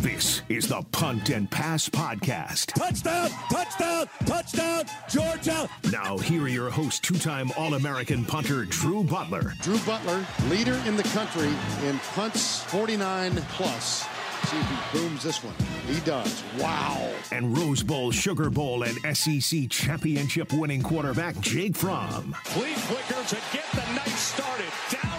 This is the Punt and Pass Podcast. Touchdown! Touchdown! Touchdown! Georgia! Now, here are your hosts, two time All American punter Drew Butler. Drew Butler, leader in the country in punts 49 plus. See if he booms this one. He does. Wow. And Rose Bowl, Sugar Bowl, and SEC championship winning quarterback Jake Fromm. Flea flicker to get the night started. Downfield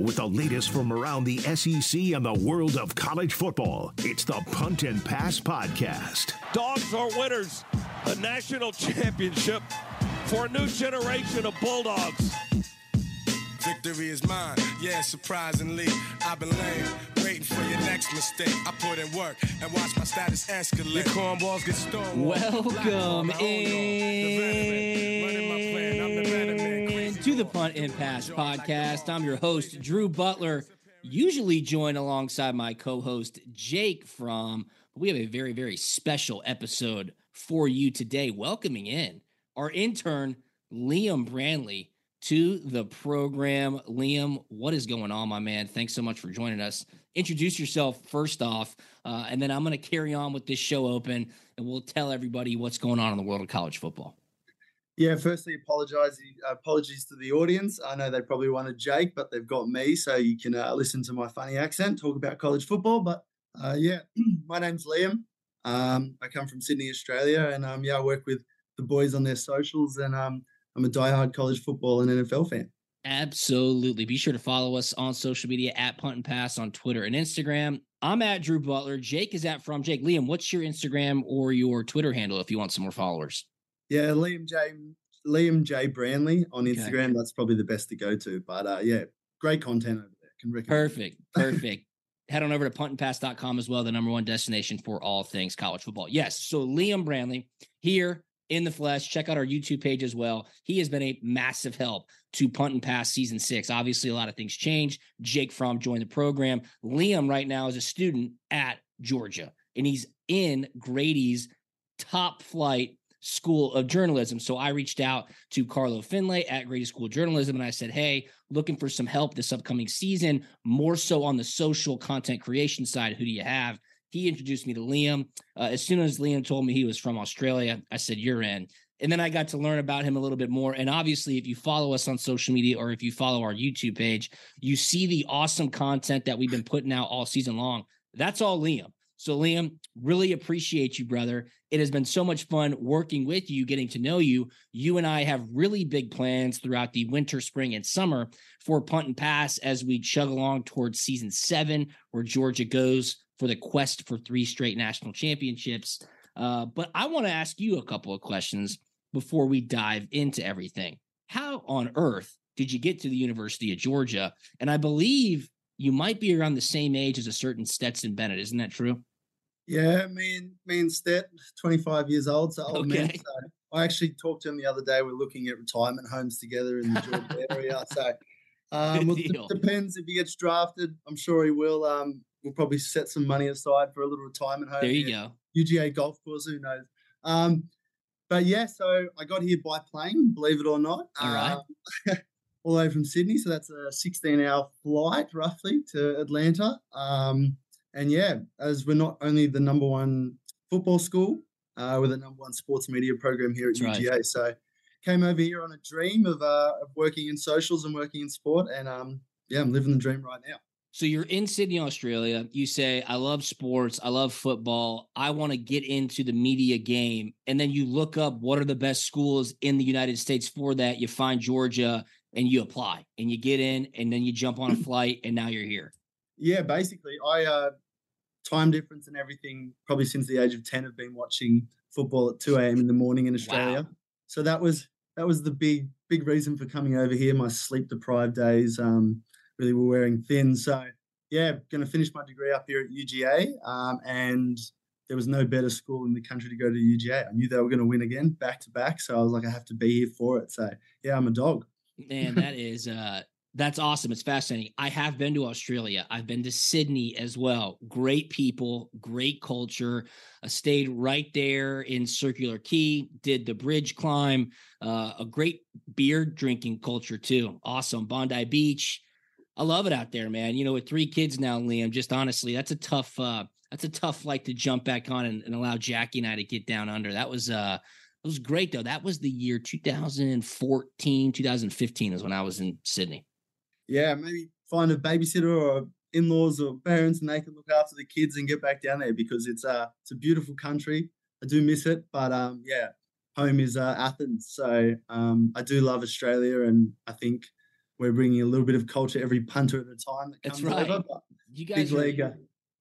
with the latest from around the SEC and the world of college football, it's the Punt and Pass Podcast. Dogs are winners. A national championship for a new generation of Bulldogs. Victory is mine, yeah, surprisingly. I've been lame, waiting for your next mistake. I put in work and watch my status escalate. Your cornballs get stolen. Welcome in to the Punt and Pass podcast. I'm your host, Drew Butler, usually joined alongside my co host, Jake Fromm. We have a very, very special episode for you today, welcoming in our intern, Liam Branley, to the program. Liam, what is going on, my man? Thanks so much for joining us. Introduce yourself first off, uh, and then I'm going to carry on with this show open, and we'll tell everybody what's going on in the world of college football. Yeah, firstly, apologize. Apologies to the audience. I know they probably wanted Jake, but they've got me, so you can uh, listen to my funny accent, talk about college football. But uh, yeah, my name's Liam. Um, I come from Sydney, Australia, and um, yeah, I work with the boys on their socials, and um, I'm a diehard college football and NFL fan. Absolutely. Be sure to follow us on social media at Punt and Pass on Twitter and Instagram. I'm at Drew Butler. Jake is at From Jake. Liam, what's your Instagram or your Twitter handle if you want some more followers? Yeah, Liam J. Liam J. Branley on Instagram. Okay. That's probably the best to go to. But uh, yeah, great content over there. Can recommend. Perfect. Perfect. Head on over to puntandpass.com as well, the number one destination for all things college football. Yes. So Liam Branley here in the flesh. Check out our YouTube page as well. He has been a massive help to punt and pass season six. Obviously, a lot of things changed. Jake Fromm joined the program. Liam right now is a student at Georgia, and he's in Grady's top flight School of Journalism. So I reached out to Carlo Finlay at Grady School Journalism and I said, Hey, looking for some help this upcoming season, more so on the social content creation side. Who do you have? He introduced me to Liam. Uh, as soon as Liam told me he was from Australia, I said, You're in. And then I got to learn about him a little bit more. And obviously, if you follow us on social media or if you follow our YouTube page, you see the awesome content that we've been putting out all season long. That's all Liam. So, Liam, really appreciate you, brother. It has been so much fun working with you, getting to know you. You and I have really big plans throughout the winter, spring, and summer for punt and pass as we chug along towards season seven, where Georgia goes for the quest for three straight national championships. Uh, but I want to ask you a couple of questions before we dive into everything. How on earth did you get to the University of Georgia? And I believe you might be around the same age as a certain Stetson Bennett. Isn't that true? Yeah, me and me and Stet, 25 years old, so old okay. man. So I actually talked to him the other day. We're looking at retirement homes together in the Georgia area. So um, well, it depends if he gets drafted. I'm sure he will. Um, we'll probably set some money aside for a little retirement home. There you go. UGA golf course, who knows? Um, but yeah, so I got here by plane, believe it or not. All right. Um, all the way from Sydney, so that's a 16-hour flight roughly to Atlanta. Um, and yeah, as we're not only the number one football school, uh, we're the number one sports media program here at that's UGA. Right. So came over here on a dream of, uh, of working in socials and working in sport, and um, yeah, I'm living the dream right now. So you're in Sydney, Australia. You say, I love sports. I love football. I want to get into the media game. And then you look up what are the best schools in the United States for that. You find Georgia and you apply and you get in and then you jump on a flight and now you're here. Yeah, basically. I, uh, time difference and everything, probably since the age of 10, have been watching football at 2 a.m. in the morning in Australia. Wow. So that was, that was the big, big reason for coming over here. My sleep deprived days. Um, really were wearing thin. So yeah, going to finish my degree up here at UGA, um, and there was no better school in the country to go to UGA. I knew they were going to win again, back to back. So I was like, I have to be here for it. So yeah, I'm a dog. Man, that is uh that's awesome. It's fascinating. I have been to Australia. I've been to Sydney as well. Great people, great culture. I stayed right there in Circular Quay, did the bridge climb, uh, a great beer drinking culture too. Awesome. Bondi Beach. I love it out there, man. You know, with three kids now, Liam, just honestly, that's a tough uh that's a tough flight to jump back on and, and allow Jackie and I to get down under. That was uh it was great though. That was the year 2014, 2015 is when I was in Sydney yeah, maybe find a babysitter or in-laws or parents, and they can look after the kids and get back down there because it's a uh, it's a beautiful country. I do miss it, but um, yeah, home is uh, Athens. So um, I do love Australia, and I think we're bringing a little bit of culture every punter at a time. That That's right. Over, you guys, big are, league,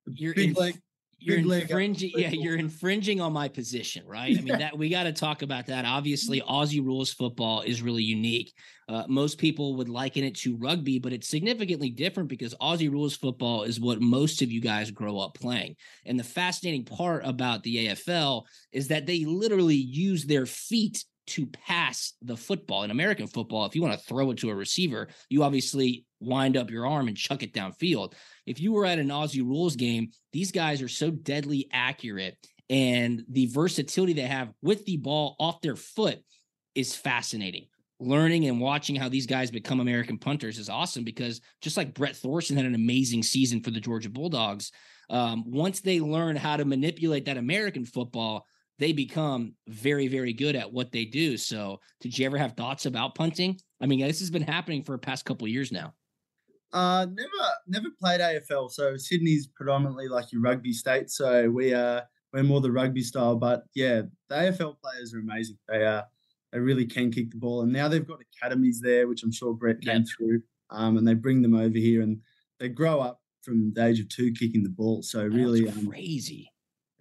you're big in, league, you're infringing yeah you're infringing on my position right? I mean that we got to talk about that. Obviously aussie rules football is really unique. Uh, most people would liken it to rugby but it's significantly different because aussie rules football is what most of you guys grow up playing. And the fascinating part about the afl is that they literally use their feet to pass the football. In American football, if you want to throw it to a receiver, you obviously wind up your arm and chuck it downfield. If you were at an Aussie rules game, these guys are so deadly accurate and the versatility they have with the ball off their foot is fascinating. Learning and watching how these guys become American punters is awesome because just like Brett Thorson had an amazing season for the Georgia Bulldogs, um, once they learn how to manipulate that American football, they become very, very good at what they do. So, did you ever have thoughts about punting? I mean, this has been happening for a past couple years now. Uh, never, never played AFL. So Sydney's predominantly like your rugby state. So we are we're more the rugby style. But yeah, the AFL players are amazing. They are they really can kick the ball, and now they've got academies there, which I'm sure Brett came through. Um, and they bring them over here, and they grow up from the age of two kicking the ball. So really um, crazy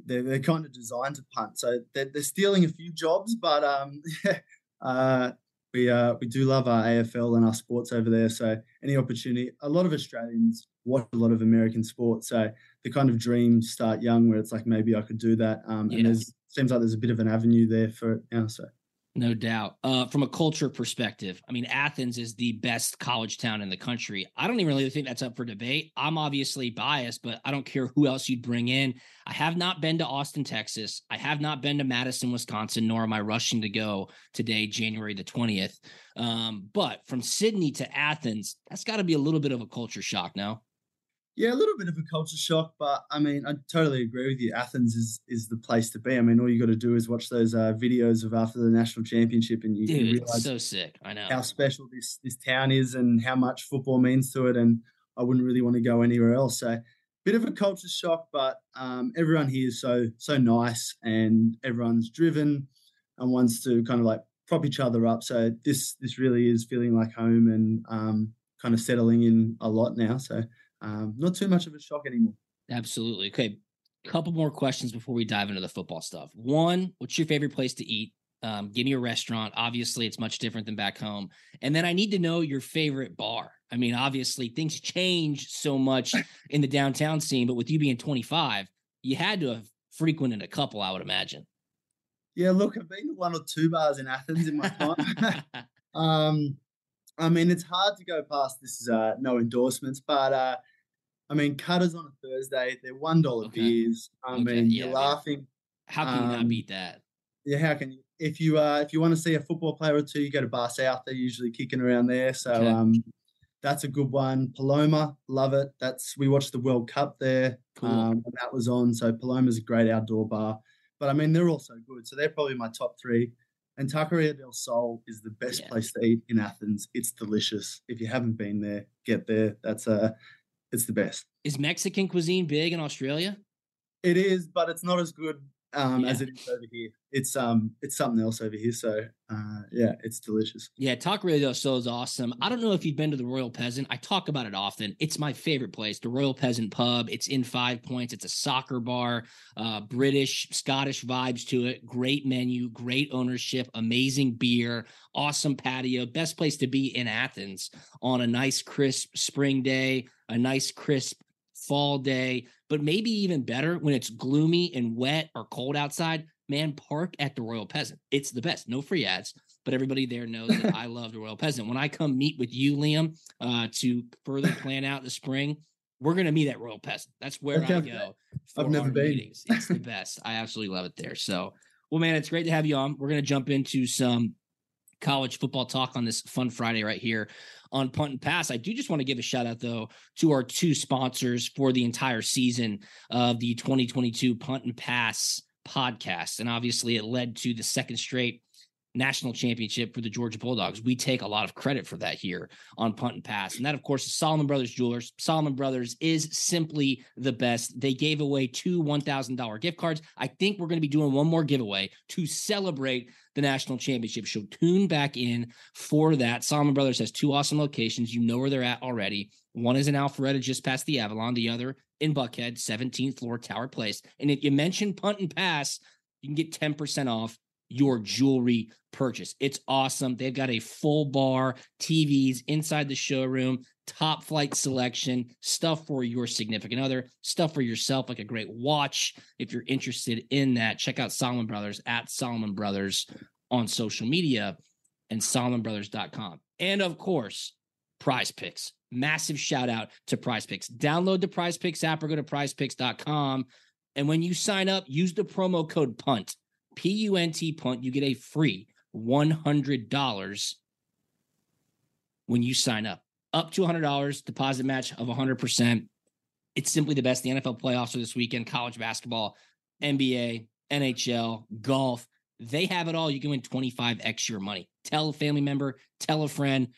they're, they're kind of designed to punt. So they're, they're stealing a few jobs, but um, uh, we uh, we do love our AFL and our sports over there. So any opportunity, a lot of Australians watch a lot of American sports. So the kind of dreams start young, where it's like maybe I could do that. Um, yeah. And there's seems like there's a bit of an avenue there for it now. So no doubt. Uh, from a culture perspective, I mean, Athens is the best college town in the country. I don't even really think that's up for debate. I'm obviously biased, but I don't care who else you'd bring in. I have not been to Austin, Texas. I have not been to Madison, Wisconsin, nor am I rushing to go today, January the 20th. Um, but from Sydney to Athens, that's got to be a little bit of a culture shock now. Yeah, a little bit of a culture shock, but I mean, I totally agree with you. Athens is is the place to be. I mean, all you got to do is watch those uh, videos of after the national championship, and you Dude, can realize so sick. I know how special this this town is, and how much football means to it. And I wouldn't really want to go anywhere else. So, bit of a culture shock, but um, everyone here is so so nice, and everyone's driven and wants to kind of like prop each other up. So this this really is feeling like home and um, kind of settling in a lot now. So um, not too much of a shock anymore. Absolutely. Okay. Couple more questions before we dive into the football stuff. One, what's your favorite place to eat? Um, give me a restaurant. Obviously, it's much different than back home. And then I need to know your favorite bar. I mean, obviously, things change so much in the downtown scene, but with you being 25, you had to have frequented a couple, I would imagine. Yeah, look, I've been to one or two bars in Athens in my time. um, I mean, it's hard to go past. This is uh, no endorsements, but uh, I mean, cutters on a Thursday, they're one dollar okay. beers. I okay. mean, yeah, you're laughing. How can um, you not um, beat that? Yeah, how can you? If you uh, if you want to see a football player or two, you go to Bar South. They're usually kicking around there, so okay. um, that's a good one. Paloma, love it. That's we watched the World Cup there, cool. um, that was on. So Paloma's a great outdoor bar. But I mean, they're also good. So they're probably my top three. And Taqueria del Sol is the best yeah. place to eat in Athens. It's delicious. If you haven't been there, get there. That's uh it's the best. Is Mexican cuisine big in Australia? It is, but it's not as good um, yeah. as it is over here. It's um it's something else over here. So uh, yeah, it's delicious. Yeah, Taqueria del Sol is awesome. I don't know if you've been to the Royal Peasant. I talk about it often. It's my favorite place, the Royal Peasant Pub. It's in Five Points. It's a soccer bar, uh, British, Scottish vibes to it. Great menu, great ownership, amazing beer, awesome patio. Best place to be in Athens on a nice crisp spring day, a nice crisp fall day but maybe even better when it's gloomy and wet or cold outside. Man, park at the Royal Peasant. It's the best. No free ads, but everybody there knows that I love the Royal Peasant. When I come meet with you, Liam, uh, to further plan out the spring, we're going to meet at Royal Peasant. That's where Okay, I go. I've never been. meetings. It's the best. I absolutely love it there. So, well, man, it's great to have you on. We're going to jump into some college football talk on this fun Friday right here on Punt and Pass. I do just want to give a shout out though to our two sponsors for the entire season of the 2022 Punt and Pass podcast. And obviously it led to the second straight national championship for the Georgia Bulldogs. We take a lot of credit for that here on Punt and Pass. And that, of course, is Solomon Brothers Jewelers. Solomon Brothers is simply the best. They gave away two $1,000 gift cards. I think we're going to be doing one more giveaway to celebrate the national championship. So tune back in for that. Solomon Brothers has two awesome locations. You know where they're at already. One is in Alpharetta, just past the Avalon. The other in Buckhead, 17th floor, Tower Place. And if you mention Punt and Pass, you can get 10% off your jewelry purchase. It's awesome. They've got a full bar, TVs inside the showroom, top flight selection, stuff for your significant other, stuff for yourself, like a great watch. If you're interested in that, check out Solomon Brothers at Solomon Brothers on social media and solomonbrothers.com. And of course, Prize Picks. Massive shout out to Prize Picks. Download the Prize Picks app or go to prizepicks.com. And when you sign up, use the promo code PUNT, P U N T PUNT. You get a free $100 when you sign up. Up to $100, deposit match of 100%. It's simply the best. The NFL playoffs are this weekend, college basketball, NBA, NHL, golf. They have it all. You can win 25x your money. Tell a family member, tell a friend,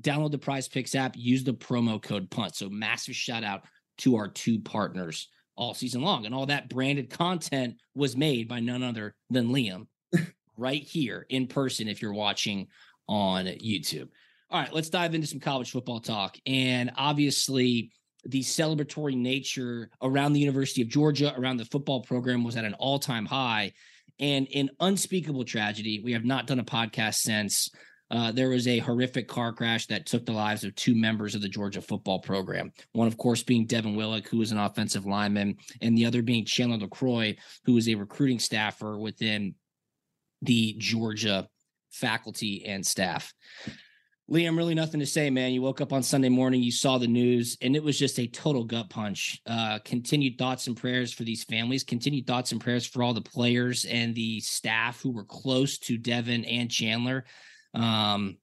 download the Prize Picks app, use the promo code PUNT. So massive shout out to our two partners all season long. And all that branded content was made by none other than Liam right here in person if you're watching on YouTube. All right, let's dive into some college football talk. And obviously, the celebratory nature around the University of Georgia, around the football program, was at an all time high. And in unspeakable tragedy, we have not done a podcast since. Uh, there was a horrific car crash that took the lives of two members of the Georgia football program. One, of course, being Devin Willock, who was an offensive lineman, and the other being Chandler LaCroix, who was a recruiting staffer within the Georgia faculty and staff. Liam, really nothing to say, man. You woke up on Sunday morning, you saw the news, and it was just a total gut punch. Uh, continued thoughts and prayers for these families, continued thoughts and prayers for all the players and the staff who were close to Devin and Chandler. Um,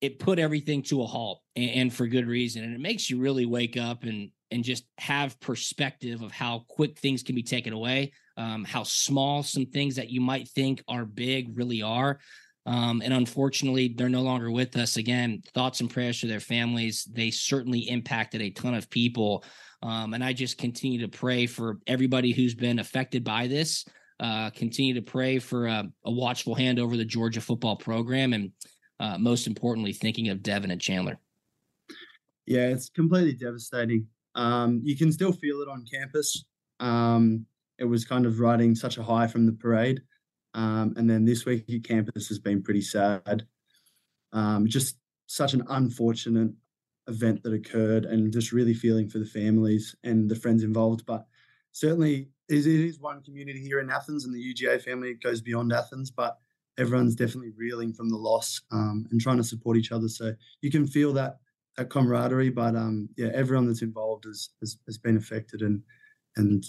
it put everything to a halt and, and for good reason. And it makes you really wake up and and just have perspective of how quick things can be taken away, um, how small some things that you might think are big really are. Um, and unfortunately, they're no longer with us. Again, thoughts and prayers to their families. They certainly impacted a ton of people. Um, and I just continue to pray for everybody who's been affected by this. Uh, continue to pray for a, a watchful hand over the Georgia football program. And uh, most importantly, thinking of Devin and Chandler. Yeah, it's completely devastating. Um, you can still feel it on campus. Um, it was kind of riding such a high from the parade. Um, and then this week at campus has been pretty sad. Um, just such an unfortunate event that occurred and just really feeling for the families and the friends involved. But certainly it is, one community here in Athens and the UGA family goes beyond Athens, but everyone's definitely reeling from the loss um, and trying to support each other. So you can feel that that camaraderie, but um, yeah, everyone that's involved has, has, has been affected and, and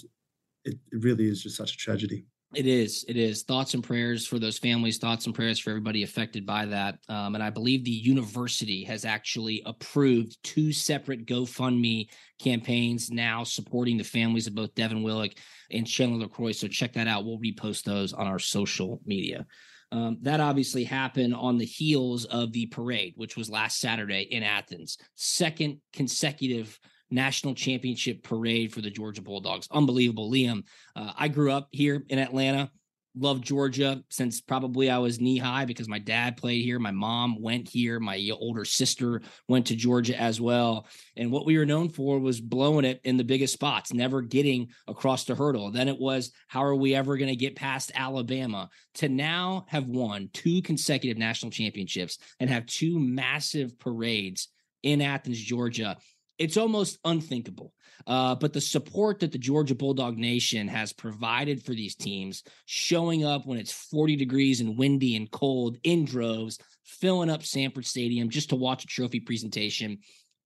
it, it really is just such a tragedy. It is. It is. Thoughts and prayers for those families. Thoughts and prayers for everybody affected by that. Um, and I believe the university has actually approved two separate GoFundMe campaigns now supporting the families of both Devin Willock and Chandler LaCroix. So check that out. We'll repost those on our social media. Um, that obviously happened on the heels of the parade, which was last Saturday in Athens. Second consecutive national championship parade for the Georgia Bulldogs. Unbelievable. Liam, uh, I grew up here in Atlanta, loved Georgia since probably I was knee high because my dad played here. My mom went here. My older sister went to Georgia as well. And what we were known for was blowing it in the biggest spots, never getting across the hurdle. Then it was, how are we ever going to get past Alabama? To now have won two consecutive national championships and have two massive parades in Athens, Georgia it's almost unthinkable. Uh, but the support that the Georgia Bulldog Nation has provided for these teams, showing up when it's 40 degrees and windy and cold in droves, filling up Sanford Stadium just to watch a trophy presentation,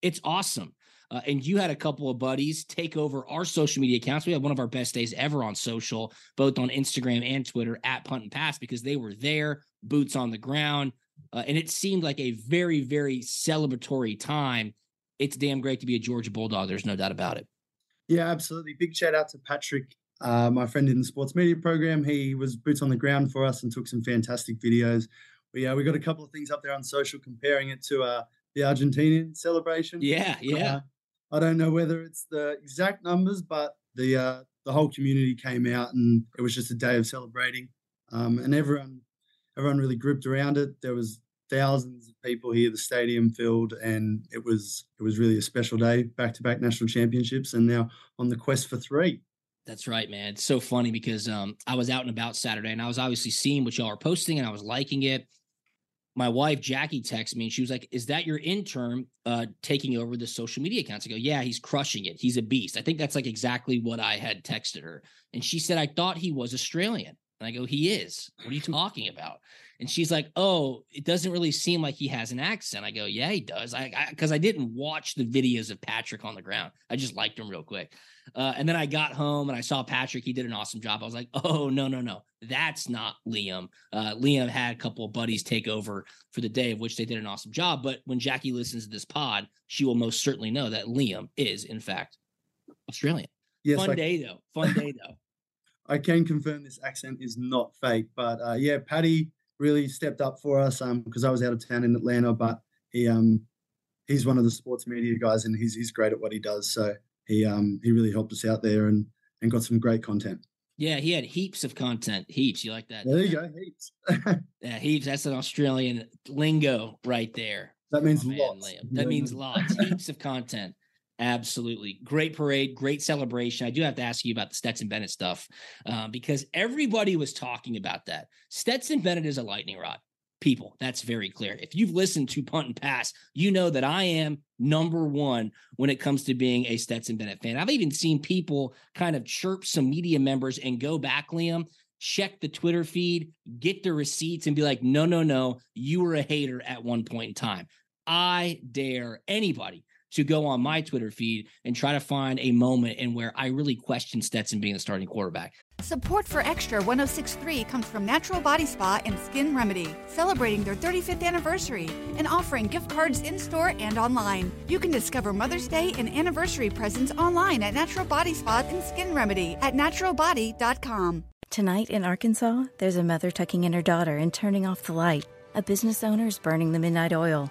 it's awesome. Uh, and you had a couple of buddies take over our social media accounts. We had one of our best days ever on social, both on Instagram and Twitter at Punt and Pass, because they were there, boots on the ground. Uh, and it seemed like a very, very celebratory time it's damn great to be a Georgia Bulldog. There's no doubt about it. Yeah, absolutely. Big shout out to Patrick, uh, my friend in the sports media program. He was boots on the ground for us and took some fantastic videos. We uh, we got a couple of things up there on social comparing it to uh, the Argentinian celebration. Yeah, yeah. Uh, I don't know whether it's the exact numbers, but the uh, the whole community came out and it was just a day of celebrating, um, and everyone everyone really grouped around it. There was thousands of people here, the stadium filled, and it was it was really a special day. Back to back national championships, and now on the quest for three. That's right, man. It's so funny because um, I was out and about Saturday, and I was obviously seeing what y'all are posting, and I was liking it. My wife Jackie texted me, and she was like, "Is that your intern uh, taking over the social media accounts?" I go, "Yeah, he's crushing it. He's a beast." I think that's like exactly what I had texted her, and she said, "I thought he was Australian." And I go, "He is. What are you talking about?" And she's like, "Oh, it doesn't really seem like he has an accent." I go, "Yeah, he does." I because I, I, didn't watch the videos of Patrick on the ground. I just liked him real quick. Uh, and then I got home and I saw Patrick. He did an awesome job. I was like, "Oh no, no, no, that's not Liam." Uh, Liam had a couple of buddies take over for the day, of which they did an awesome job. But when Jackie listens to this pod, she will most certainly know that Liam is, in fact, Australian. Yes, Fun day though. Fun day though. I can confirm this accent is not fake, but uh, yeah, Paddy really stepped up for us because um, I was out of town in Atlanta, but he um he's one of the sports media guys and he's he's great at what he does. So he um he really helped us out there and and got some great content. Yeah, he had heaps of content. Heaps. You like that? There you go. Heaps. yeah, heaps. That's an Australian lingo right there. That means oh, lots. Man, that means lots. heaps of content. Absolutely. Great parade, great celebration. I do have to ask you about the Stetson Bennett stuff uh, because everybody was talking about that. Stetson Bennett is a lightning rod. People, that's very clear. If you've listened to Punt and Pass, you know that I am number one when it comes to being a Stetson Bennett fan. I've even seen people kind of chirp some media members and go back, Liam, check the Twitter feed, get the receipts, and be like, no, no, no, you were a hater at one point in time. I dare anybody to go on my Twitter feed and try to find a moment in where I really question Stetson being the starting quarterback. Support for Extra 1063 comes from Natural Body Spa and Skin Remedy, celebrating their 35th anniversary and offering gift cards in store and online. You can discover Mother's Day and anniversary presents online at Natural Body Spa and Skin Remedy at naturalbody.com. Tonight in Arkansas, there's a mother tucking in her daughter and turning off the light. A business owner is burning the midnight oil.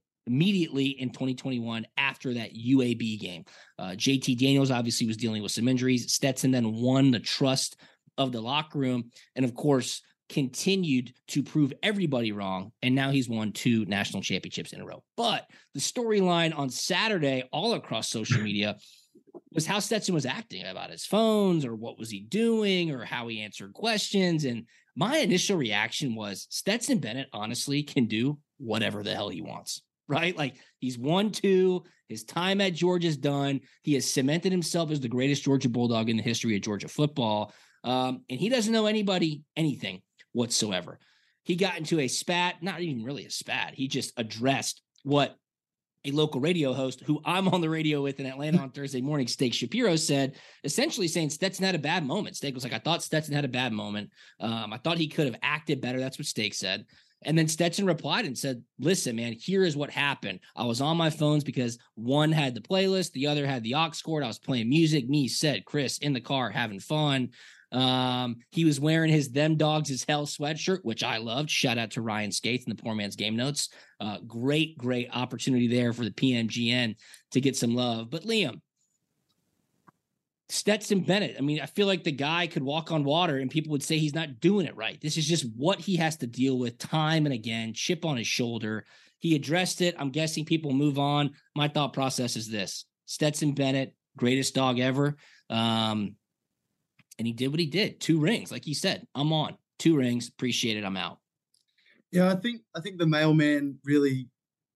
immediately in 2021 after that UAB game. Uh, JT Daniels obviously was dealing with some injuries. Stetson then won the trust of the locker room. And of course, continued to prove everybody wrong. And now he's won two national championships in a row. But the storyline on Saturday, all across social media, was how Stetson was acting about his phones or what was he doing or how he answered questions. And my initial reaction was Stetson Bennett honestly can do whatever the hell he wants right? Like he's won two. His time at Georgia's done. He has cemented himself as the greatest Georgia Bulldog in the history of Georgia football. Um, and he doesn't know anybody anything whatsoever. He got into a spat, not even really a spat. He just addressed what a local radio host who I'm on the radio with in Atlanta on Thursday morning, Steak Shapiro, said, essentially saying Stetson had a bad moment. Steak was like, I thought Stetson had a bad moment. Um, I thought he could have acted better. That's what Steak said. And then Stetson replied and said, Listen, man, here is what happened. I was on my phones because one had the playlist, the other had the aux cord. I was playing music. Me said, Chris in the car having fun. Um, he was wearing his Them Dogs is Hell sweatshirt, which I loved. Shout out to Ryan Skates and the Poor Man's Game Notes. Uh, great, great opportunity there for the PMGN to get some love. But Liam, Stetson Bennett. I mean, I feel like the guy could walk on water and people would say he's not doing it right. This is just what he has to deal with time and again, chip on his shoulder. He addressed it. I'm guessing people move on. My thought process is this Stetson Bennett, greatest dog ever. Um, and he did what he did. Two rings, like he said. I'm on. Two rings. Appreciate it. I'm out. Yeah, I think I think the mailman really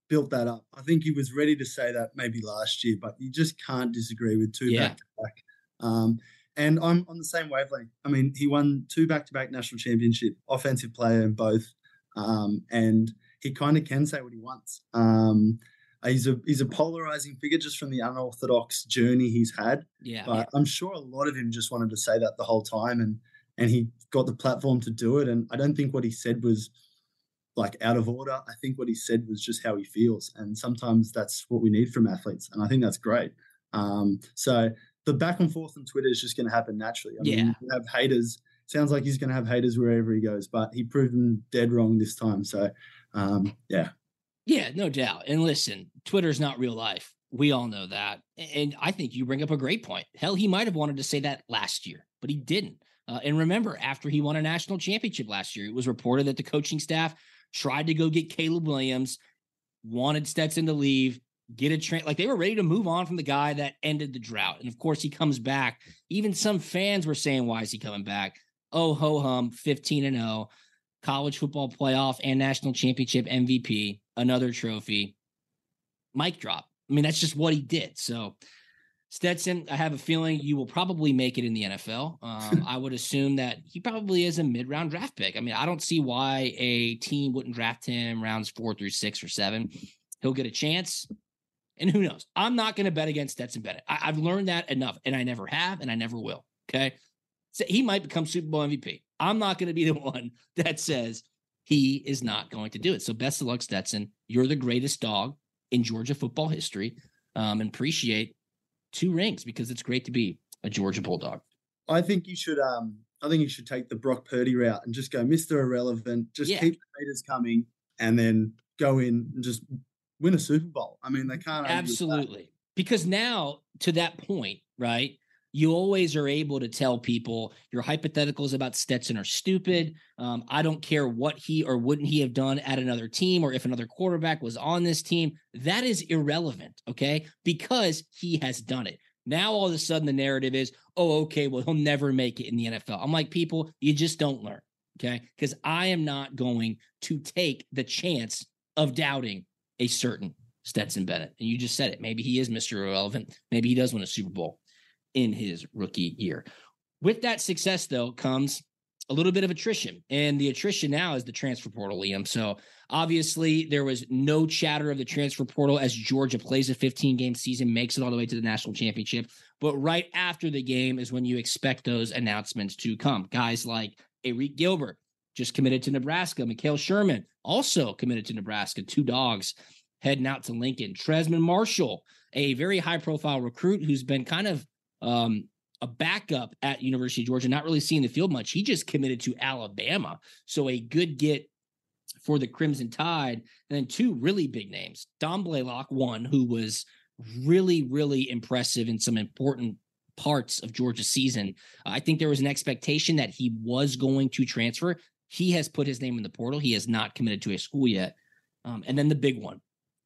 built that up. I think he was ready to say that maybe last year, but you just can't disagree with two Yeah. back to back. Um, and I'm on the same wavelength. I mean, he won two back to back national championship, offensive player in both, um, and he kind of can say what he wants. Um, he's a he's a polarizing figure just from the unorthodox journey he's had. Yeah. But I'm sure a lot of him just wanted to say that the whole time, and and he got the platform to do it. And I don't think what he said was like out of order. I think what he said was just how he feels, and sometimes that's what we need from athletes, and I think that's great. Um, so the back and forth on Twitter is just going to happen naturally. I Yeah. mean, you have haters. Sounds like he's going to have haters wherever he goes, but he proved them dead wrong this time. So, um, yeah, Yeah, no doubt. And listen, Twitter's not real life. We all know that. And I think you bring up a great point. Hell, he might have wanted to say that last year, but he didn't. Uh, and remember, after he won a national championship last year, it was reported that the coaching staff tried to go get Caleb Williams, wanted Stetson to leave, get a train. Like they were ready to move on from the guy that ended the drought. And of course, he comes back. Even some fans were saying, Why is he coming back? Oh, ho hum, 15 and 0, college football playoff and national championship MVP, another trophy. Mic drop. I mean, that's just what he did. So, Stetson, I have a feeling you will probably make it in the NFL. Um, I would assume that he probably is a mid round draft pick. I mean, I don't see why a team wouldn't draft him rounds four through six or seven. He'll get a chance. And who knows? I'm not going to bet against Stetson Bennett. I, I've learned that enough, and I never have, and I never will. Okay. So he might become Super Bowl MVP. I'm not going to be the one that says he is not going to do it. So best of luck, Stetson. You're the greatest dog in Georgia football history. Um, and appreciate two rings because it's great to be a Georgia Bulldog. I think you should. Um, I think you should take the Brock Purdy route and just go Mr. Irrelevant. Just Yeah. keep the haters coming, and then go in and just win a Super Bowl. I mean, they can't. Absolutely. Because now, to that point, right? You always are able to tell people your hypotheticals about Stetson are stupid. Um, I don't care what he or wouldn't he have done at another team or if another quarterback was on this team. That is irrelevant, okay? Because he has done it. Now all of a sudden the narrative is, oh, okay, well, he'll never make it in the NFL. I'm like, people, you just don't learn, okay? Because I am not going to take the chance of doubting a certain Stetson Bennett. And you just said it. Maybe he is Mr. Irrelevant. Maybe he does win a Super Bowl in his rookie year. With that success, though, comes a little bit of attrition. And the attrition now is the transfer portal, Liam. So obviously, there was no chatter of the transfer portal as Georgia plays a 15 game season, makes it all the way to the national championship. But right after the game is when you expect those announcements to come. Guys like Arik Gilbert just committed to Nebraska. Mekhail Sherman also committed to Nebraska. Two dogs heading out to Lincoln. Trezmen Marshall, a very high profile recruit who's been kind of um, a backup at University of Georgia, not really seeing the field much. He just committed to Alabama. So a good get for the Crimson Tide. And then two really big names. Don Blaylock, one who was really, really impressive in some important parts of Georgia's season. I think there was an expectation that he was going to transfer. He has put his name in the portal. He has not committed to a school yet. Um, and then the big one,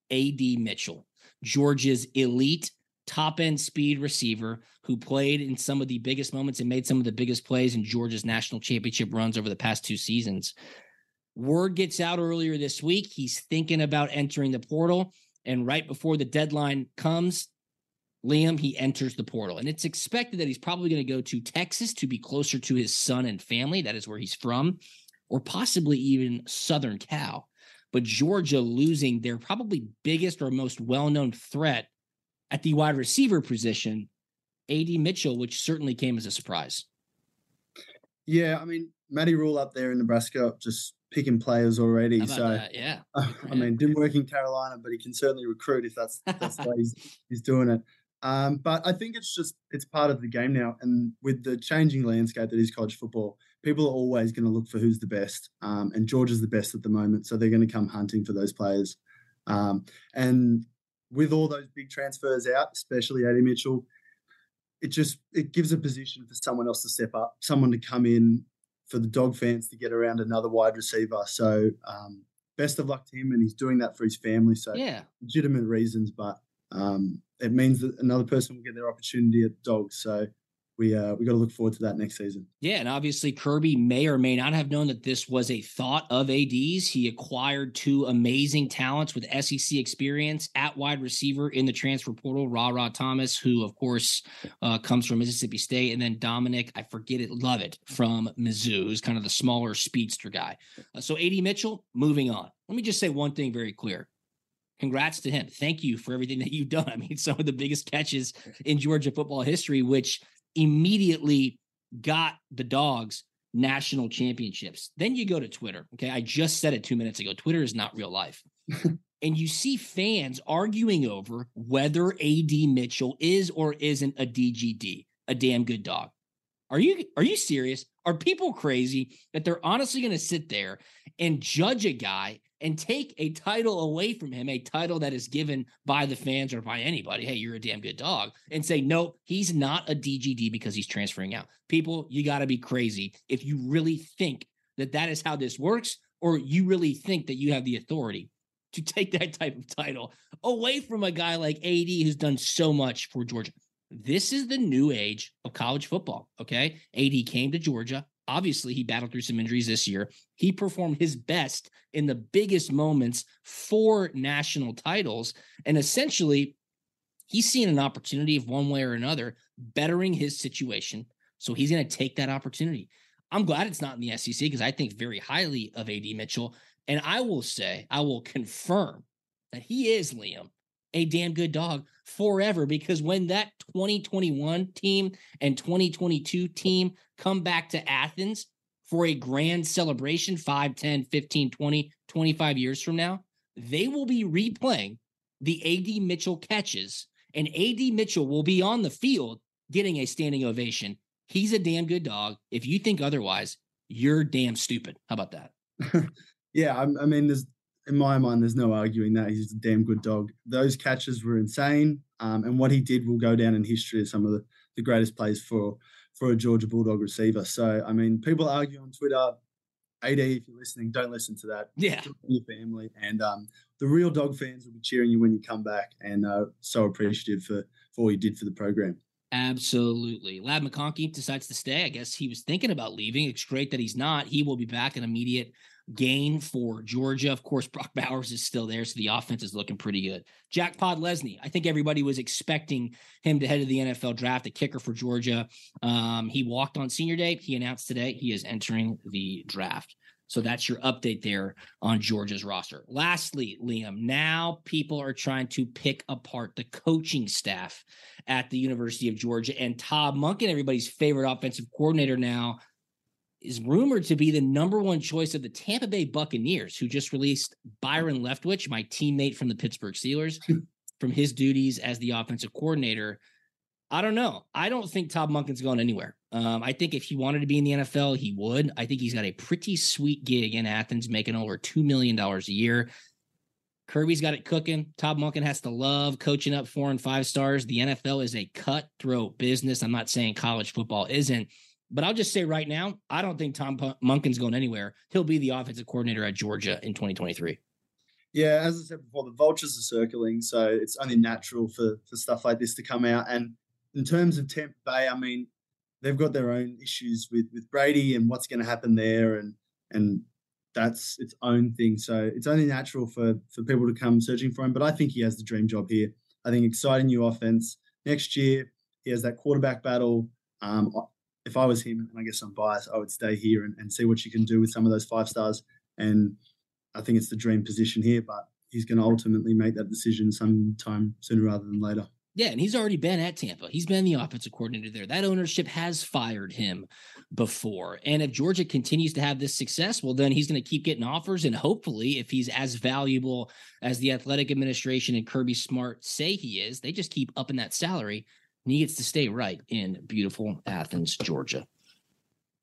AD Mitchell, Georgia's elite top end speed receiver who played in some of the biggest moments and made some of the biggest plays in Georgia's national championship runs over the past two seasons. Word gets out earlier this week. He's thinking about entering the portal. And right before the deadline comes, Liam, he enters the portal. And it's expected that he's probably going to go to Texas to be closer to his son and family. That is where he's from, or possibly even Southern Cal. But Georgia losing their probably biggest or most well known threat at the wide receiver position, AD Mitchell, which certainly came as a surprise. Yeah, I mean, Matty Rhule up there in Nebraska just picking players already. So that? Yeah. I mean, didn't work in Carolina, but he can certainly recruit if that's that's the way he's, he's doing it. Um, but I think it's just it's part of the game now, and with the changing landscape that is college football, people are always going to look for who's the best, um, and is the best at the moment, so they're going to come hunting for those players. Um, and with all those big transfers out, especially AD Mitchell, it just it gives a position for someone else to step up, someone to come in for the dog fans to get around another wide receiver. So um, best of luck to him, and he's doing that for his family. So yeah, legitimate reasons, but um, it means that another person will get their opportunity at dogs. So we uh, we got to look forward to that next season. Yeah, and obviously Kirby may or may not have known that this was a thought of AD's. He acquired two amazing talents with SEC experience at wide receiver in the transfer portal. Rara Thomas, who of course uh, comes from Mississippi State, and then Dominic, I forget it, Lovett from Mizzou, who's kind of the smaller speedster guy. Uh, so AD Mitchell, moving on. Let me just say one thing very clear congrats to him. Thank you for everything that you've done. I mean, some of the biggest catches in Georgia football history, which immediately got the dogs national championships. Then you go to Twitter. Okay. I just said it two minutes ago. Twitter is not real life. and you see fans arguing over whether AD Mitchell is or isn't a DGD, a damn good dog. Are you are you serious? Are people crazy that they're honestly going to sit there and judge a guy and take a title away from him, a title that is given by the fans or by anybody. Hey, you're a damn good dog, and say, no, he's not a DGD because he's transferring out. People, you got to be crazy if you really think that that is how this works, or you really think that you have the authority to take that type of title away from a guy like AD who's done so much for Georgia. This is the new age of college football. Okay. AD came to Georgia, Obviously, he battled through some injuries this year. He performed his best in the biggest moments for national titles. And essentially, he's seeing an opportunity of one way or another bettering his situation. So he's going to take that opportunity. I'm glad it's not in the SEC because I think very highly of AD Mitchell. And I will say, I will confirm that he is Liam a damn good dog forever because when that 2021 team and 2022 team come back to Athens for a grand celebration 5, 10, 15, 20, 25 years from now, they will be replaying the AD Mitchell catches and AD Mitchell will be on the field getting a standing ovation. He's a damn good dog. If you think otherwise, you're damn stupid. How about that? yeah, I, I mean, there's in my mind, there's no arguing that he's a damn good dog. Those catches were insane, um, and what he did will go down in history as some of the, the greatest plays for for a Georgia Bulldog receiver. So, I mean, people argue on Twitter. AD, if you're listening, don't listen to that. Yeah, your family and um, the real dog fans will be cheering you when you come back, and uh, so appreciative for for what you did for the program. Absolutely. Ladd McConkey decides to stay. I guess he was thinking about leaving. It's great that he's not. He will be back in immediate gain for Georgia. Of course, Brock Bowers is still there, so the offense is looking pretty good. Jack Podlesny, I think everybody was expecting him to head to the NFL draft, a kicker for Georgia. Um, he walked on senior day. He announced today he is entering the draft. So that's your update there on Georgia's roster. Lastly, Liam, now people are trying to pick apart the coaching staff at the University of Georgia. And Todd Monken, everybody's favorite offensive coordinator now, is rumored to be the number one choice of the Tampa Bay Buccaneers, who just released Byron Leftwich, my teammate from the Pittsburgh Steelers, from his duties as the offensive coordinator. I don't know. I don't think Todd Monken's going anywhere. Um, I think if he wanted to be in the NFL, he would. I think he's got a pretty sweet gig in Athens, making over $2 million a year. Kirby's got it cooking. Todd Monken has to love coaching up four and five stars. The NFL is a cutthroat business. I'm not saying college football isn't, but I'll just say right now, I don't think Todd Monken's going anywhere. He'll be the offensive coordinator at Georgia in 2023. Yeah, as I said before, the vultures are circling, so it's only natural for for stuff like this to come out. And in terms of Tampa Bay, I mean, they've got their own issues with with Brady and what's going to happen there, and and that's its own thing. So it's only natural for for people to come searching for him. But I think he has the dream job here. I think exciting new offense next year. He has that quarterback battle. Um, if I was him, and I guess I'm biased, I would stay here and, and see what you can do with some of those five stars. And I think it's the dream position here, but he's going to ultimately make that decision sometime sooner rather than later. Yeah, and he's already been at Tampa. He's been the offensive coordinator there. That ownership has fired him before. And if Georgia continues to have this success, well, then he's going to keep getting offers. And hopefully, if he's as valuable as the athletic administration and Kirby Smart say he is, they just keep upping that salary and he gets to stay right in beautiful Athens, Georgia.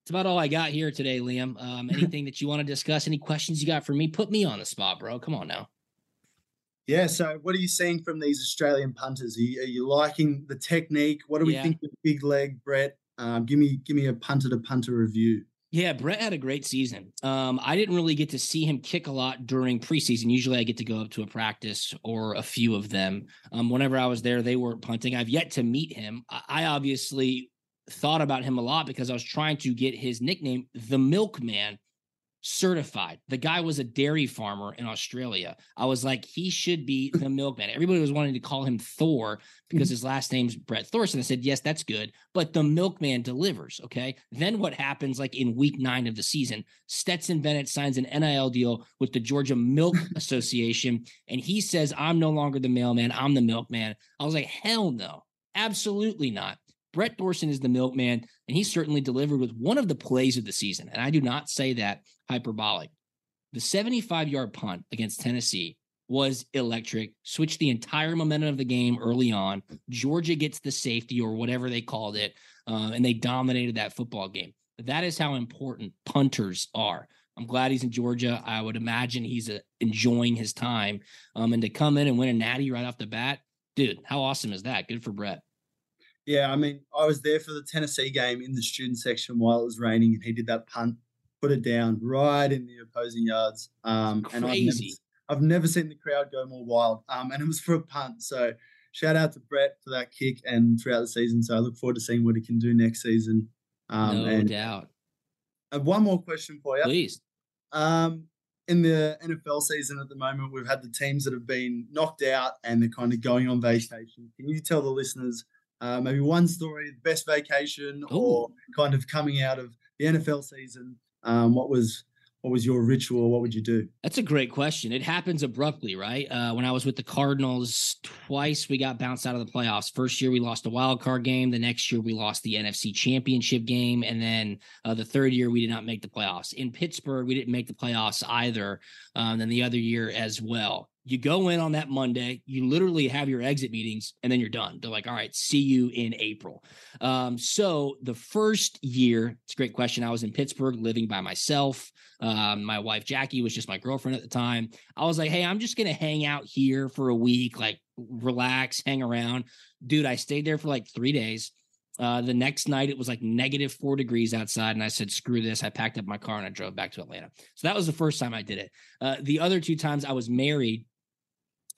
That's about all I got here today, Liam. Um, anything that you want to discuss? Any questions you got for me? Put me on the spot, bro. Come on now. Yeah. So, what are you seeing from these Australian punters? Are you, are you liking the technique? What do we Yeah. think of Big Leg Brett? Um, give me give me a punter to punter review. Yeah, Brett had a great season. Um, I didn't really get to see him kick a lot during preseason. Usually I get to go up to a practice or a few of them. Um, whenever I was there, they weren't punting. I've yet to meet him. I, obviously thought about him a lot because I was trying to get his nickname, the Milkman, certified. The guy was a dairy farmer in Australia. I was like, he should be the milkman. Everybody was wanting to call him Thor because mm-hmm. his last name's Brett Thorson. I said, yes, that's good, but the milkman delivers. Okay. Then what happens like in week nine of the season? Stetson Bennett signs an NIL deal with the Georgia Milk Association, and he says, I'm no longer the mailman, I'm the milkman. I was like, hell no, absolutely not. Brett Thorson is the milkman, and he certainly delivered with one of the plays of the season. And I do not say that hyperbolic. The 75 yard punt against Tennessee was electric, switched the entire momentum of the game early on. Georgia gets the safety or whatever they called it, uh, and they dominated that football game. That is how important punters are. I'm glad he's in Georgia. I would imagine he's uh, enjoying his time. Um, and to come in and win a natty right off the bat, dude, how awesome is that? Good for Brett. Yeah, I mean, I was there for the Tennessee game in the student section while it was raining, and he did that punt, put it down right in the opposing yards. Um, and I've never, Crazy. I've never seen the crowd go more wild. Um, and it was for a punt. So shout out to Brett for that kick and throughout the season. So I look forward to seeing what he can do next season. Um, no and doubt. One more question for you. Please. Um, in the NFL season at the moment, we've had the teams that have been knocked out and they're kind of going on vacation. Can you tell the listeners uh, maybe one story, best vacation, or kind of coming out of the NFL season? Um, what was what was your ritual? What would you do? That's a great question. It happens abruptly, right? Uh, when I was with the Cardinals, twice we got bounced out of the playoffs. First year we lost a wild card game. The next year we lost the NFC Championship game, and then uh, the third year we did not make the playoffs. In Pittsburgh, we didn't make the playoffs either. Um, then the other year as well. You go in on that Monday, you literally have your exit meetings, and then you're done. They're like, "All right, see you in April." Um, so the first year, it's a great question. I was in Pittsburgh living by myself. Um, my wife Jackie was just my girlfriend at the time. I was like, hey, I'm just gonna hang out here for a week, like relax, hang around. Dude, I stayed there for like three days. Uh, the next night it was like negative four degrees outside, and I said, "Screw this!" I packed up my car and I drove back to Atlanta. So that was the first time I did it. Uh, the other two times I was married,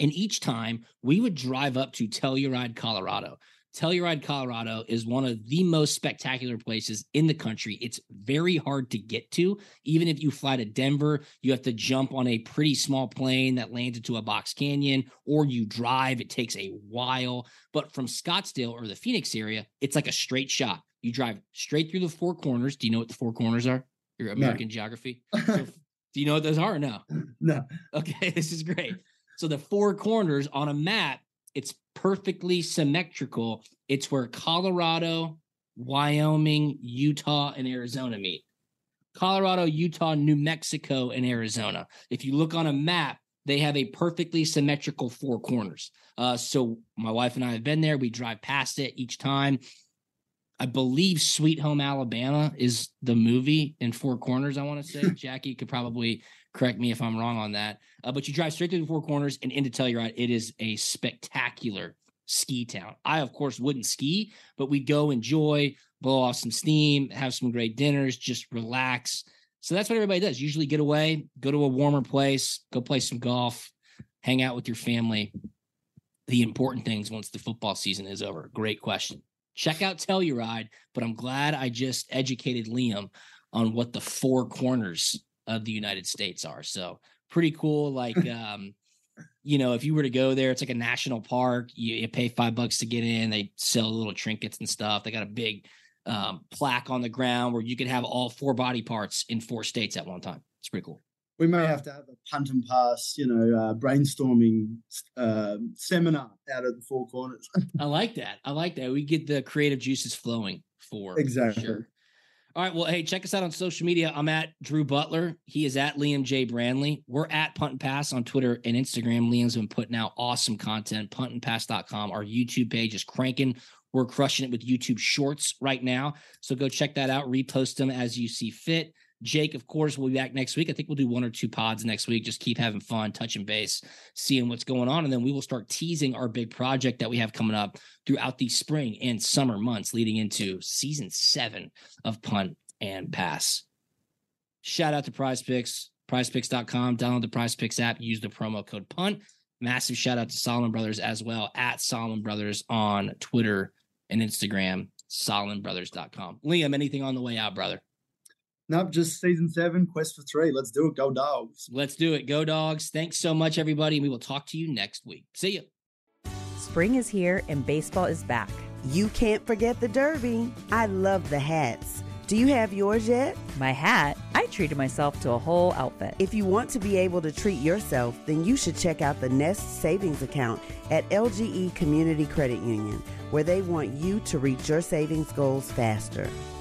and each time we would drive up to Telluride, Colorado. Telluride, Colorado is one of the most spectacular places in the country. It's very hard to get to. Even if you fly to Denver, you have to jump on a pretty small plane that lands into a box canyon, or you drive. It takes a while. But from Scottsdale or the Phoenix area, it's like a straight shot. You drive straight through the four corners. Do you know what the four corners are? Your American geography. So, do you know what those are or no? No. Okay, this is great. So the four corners on a map, it's perfectly symmetrical. It's where Colorado, Wyoming, Utah, and Arizona meet. Colorado, Utah, New Mexico, and Arizona. If you look on a map, they have a perfectly symmetrical four corners. Uh, so my wife and I have been there. We drive past it each time. I believe Sweet Home Alabama is the movie in Four Corners. I want to say Jackie could probably correct me if I'm wrong on that. Uh, but you drive straight through the Four Corners and into Telluride. It is a spectacular ski town. I of course wouldn't ski, but we'd go enjoy, blow off some steam, have some great dinners, just relax. So that's what everybody does. Usually get away, go to a warmer place, go play some golf, hang out with your family. The important things once the football season is over. Great question. Check out Telluride, but I'm glad I just educated Liam on what the four corners of the United States are. So pretty cool. Like, um, you know, if you were to go there, it's like a national park. You, you pay five bucks to get in. They sell little trinkets and stuff. They got a big um, plaque on the ground where you could have all four body parts in four states at one time. It's pretty cool. We may have to have a punt and pass, you know, uh, brainstorming uh, seminar out of the four corners. I like that. I like that. We get the creative juices flowing for Exactly. Sure. All right. Well, hey, check us out on social media. I'm at Drew Butler. He is at Liam J. Branley. We're at Punt and Pass on Twitter and Instagram. Liam's been putting out awesome content. Puntandpass.com. Our YouTube page is cranking. We're crushing it with YouTube shorts right now. So go check that out. Repost them as you see fit. Jake, of course, will be back next week. I think we'll do one or two pods next week. Just keep having fun, touching base, seeing what's going on. And then we will start teasing our big project that we have coming up throughout the spring and summer months leading into season seven of Punt and Pass. Shout out to Prize Picks, prizepicks.com. Download the Prize Picks app, use the promo code PUNT. Massive shout out to Solomon Brothers as well at Solomon Brothers on Twitter and Instagram, SolomonBrothers.com. Liam, anything on the way out, brother? Nope, just season seven, quest for three. Let's do it. Go dogs. Let's do it. Go dogs. Thanks so much, everybody. We will talk to you next week. See you. Spring is here and baseball is back. You can't forget the Derby. I love the hats. Do you have yours yet? My hat? I treated myself to a whole outfit. If you want to be able to treat yourself, then you should check out the Nest Savings Account at LGE Community Credit Union, where they want you to reach your savings goals faster.